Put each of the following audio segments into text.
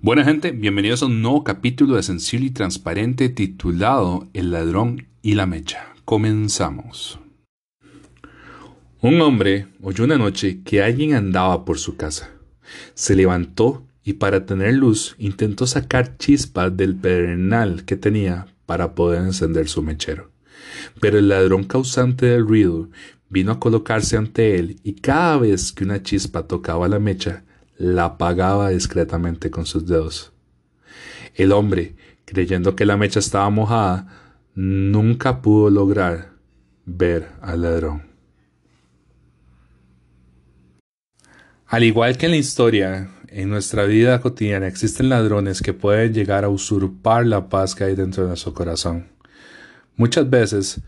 Buena gente, bienvenidos a un nuevo capítulo de Sensible y Transparente titulado El ladrón y la mecha. Comenzamos. Un hombre oyó una noche que alguien andaba por su casa. Se levantó y para tener luz intentó sacar chispas del pedernal que tenía para poder encender su mechero. Pero el ladrón causante del ruido vino a colocarse ante él y cada vez que una chispa tocaba la mecha, la apagaba discretamente con sus dedos. El hombre, creyendo que la mecha estaba mojada, nunca pudo lograr ver al ladrón. Al igual que en la historia, en nuestra vida cotidiana existen ladrones que pueden llegar a usurpar la paz que hay dentro de nuestro corazón. Muchas veces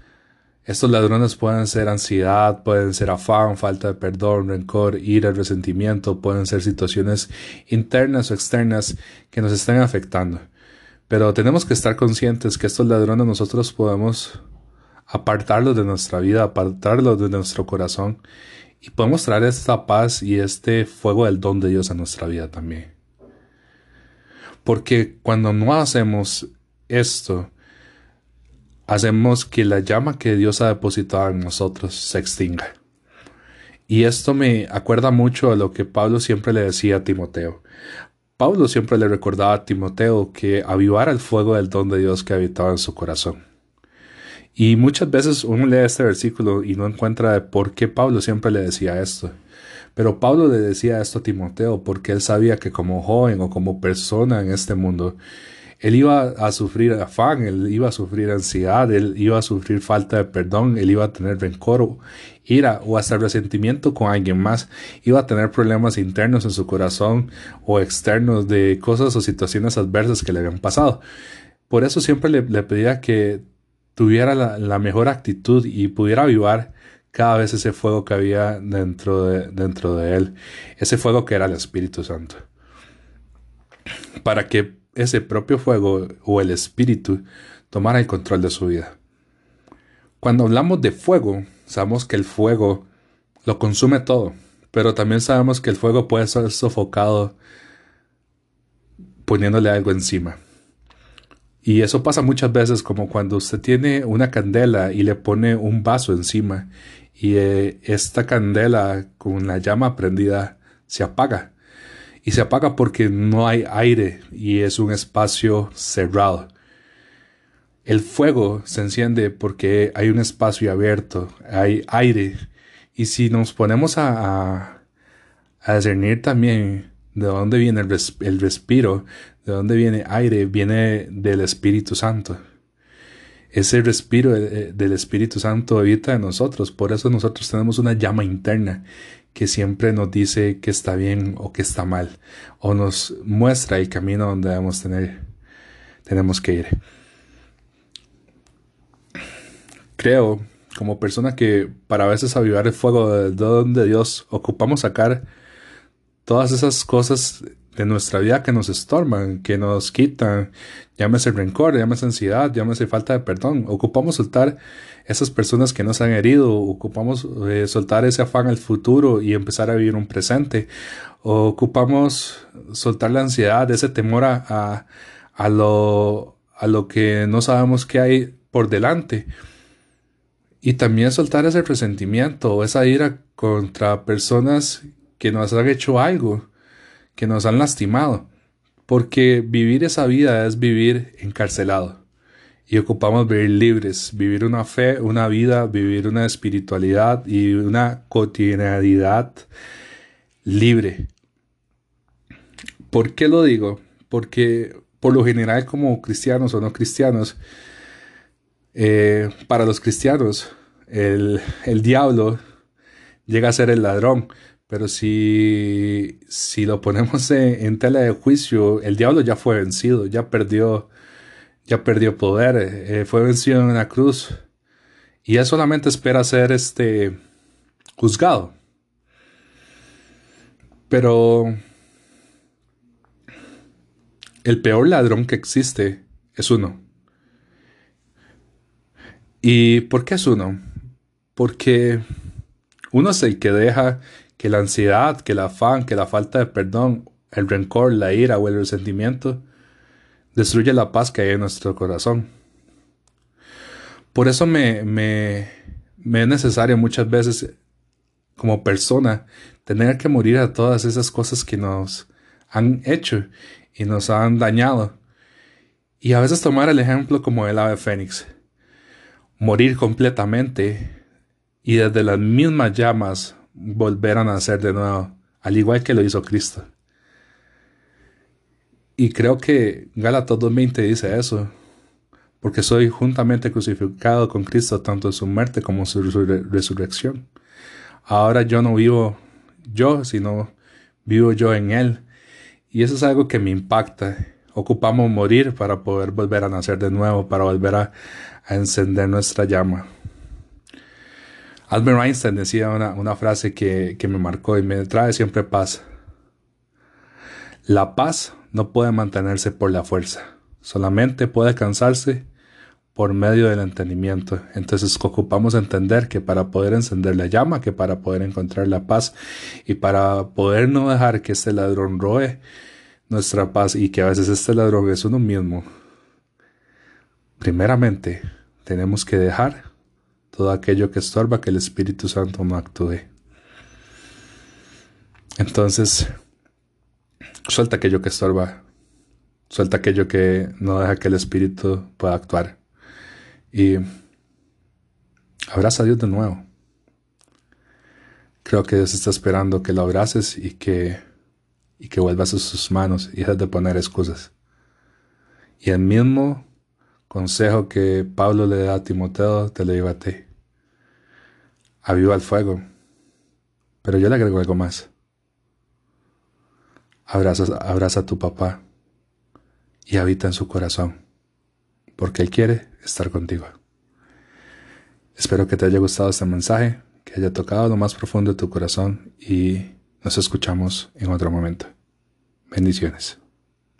estos ladrones pueden ser ansiedad, pueden ser afán, falta de perdón, rencor, ira, resentimiento, pueden ser situaciones internas o externas que nos están afectando. Pero tenemos que estar conscientes que estos ladrones nosotros podemos apartarlos de nuestra vida, apartarlos de nuestro corazón y podemos traer esta paz y este fuego del don de Dios a nuestra vida también. Porque cuando no hacemos esto, hacemos que la llama que Dios ha depositado en nosotros se extinga. Y esto me acuerda mucho a lo que Pablo siempre le decía a Timoteo. Pablo siempre le recordaba a Timoteo que avivara el fuego del don de Dios que habitaba en su corazón. Y muchas veces uno lee este versículo y no encuentra por qué Pablo siempre le decía esto. Pero Pablo le decía esto a Timoteo porque él sabía que como joven o como persona en este mundo, él iba a sufrir afán, él iba a sufrir ansiedad, él iba a sufrir falta de perdón, él iba a tener rencor, ira o hasta resentimiento con alguien más, iba a tener problemas internos en su corazón o externos de cosas o situaciones adversas que le habían pasado. Por eso siempre le, pedía que tuviera la, mejor actitud y pudiera avivar cada vez ese fuego que había dentro de, dentro de él, ese fuego que era el Espíritu Santo. Para que ese propio fuego o el espíritu tomara el control de su vida. Cuando hablamos de fuego, sabemos que el fuego lo consume todo, pero también sabemos que el fuego puede ser sofocado poniéndole algo encima. Y eso pasa muchas veces como cuando usted tiene una candela y le pone un vaso encima y eh, esta candela con la llama prendida se apaga y se apaga porque no hay aire y es un espacio cerrado. El fuego se enciende porque hay un espacio abierto, hay aire. Y si nos ponemos a, a, discernir también de dónde viene el, el respiro, de dónde viene aire, viene del Espíritu Santo. Ese respiro del Espíritu Santo habita en nosotros, por eso nosotros tenemos una llama interna que siempre nos dice que está bien o que está mal, o nos muestra el camino donde debemos tener, tenemos que ir. Creo, como persona que para veces avivar el fuego del don de Dios, ocupamos sacar todas esas cosas de nuestra vida que nos estorban, que nos quitan, llámese rencor, llámese ansiedad, llámese falta de perdón. Ocupamos soltar esas personas que nos han herido, ocupamos eh, soltar ese afán al futuro y empezar a vivir un presente. ocupamos soltar la ansiedad, ese temor a, a, lo, a lo que no sabemos que hay por delante. Y también soltar ese resentimiento o esa ira contra personas que nos han hecho algo que nos han lastimado, porque vivir esa vida es vivir encarcelado y ocupamos vivir libres, vivir una fe, una vida, vivir una espiritualidad y una cotidianidad libre. ¿Por qué lo digo? Porque por lo general como cristianos o no cristianos, eh, para los cristianos el, el diablo llega a ser el ladrón, pero si, si lo ponemos en, tela de juicio, el diablo ya fue vencido, ya perdió, ya perdió poder, eh, fue vencido en la cruz. Y él solamente espera ser este juzgado. Pero el peor ladrón que existe es uno. ¿Y por qué es uno? Porque uno es el que deja que la ansiedad, que el afán, que la falta de perdón, el rencor, la ira o el resentimiento destruye la paz que hay en nuestro corazón. Por eso me, me, me es necesario muchas veces como persona tener que morir a todas esas cosas que nos han hecho y nos han dañado. Y a veces tomar el ejemplo como el ave fénix. Morir completamente y desde las mismas llamas volver a nacer de nuevo, al igual que lo hizo Cristo. Y creo que Gálatas 2.20 dice eso, porque soy juntamente crucificado con Cristo tanto en su muerte como en su resurrección. Ahora yo no vivo yo, sino vivo yo en Él. Y eso es algo que me impacta. Ocupamos morir para poder volver a nacer de nuevo, para volver a, encender nuestra llama. Albert Einstein decía una, frase que, que me marcó y me trae siempre paz. La paz no puede mantenerse por la fuerza, solamente puede alcanzarse por medio del entendimiento. Entonces ocupamos entender que para poder encender la llama, que para poder encontrar la paz y para poder no dejar que este ladrón roe nuestra paz y que a veces este ladrón es uno mismo, primeramente tenemos que dejar todo aquello que estorba que el Espíritu Santo no actúe. Entonces, suelta aquello que estorba, suelta aquello que no deja que el Espíritu pueda actuar. Y abraza a Dios de nuevo. Creo que Dios está esperando que lo abraces y que, y que vuelvas a sus manos y dejes de poner excusas. Y el mismo consejo que Pablo le da a Timoteo, te lo digo a ti. Aviva el fuego. Pero yo le agrego algo más. Abraza, abraza a tu papá y habita en su corazón porque Él quiere estar contigo. Espero que te haya gustado este mensaje, que haya tocado lo más profundo de tu corazón y nos escuchamos en otro momento. Bendiciones.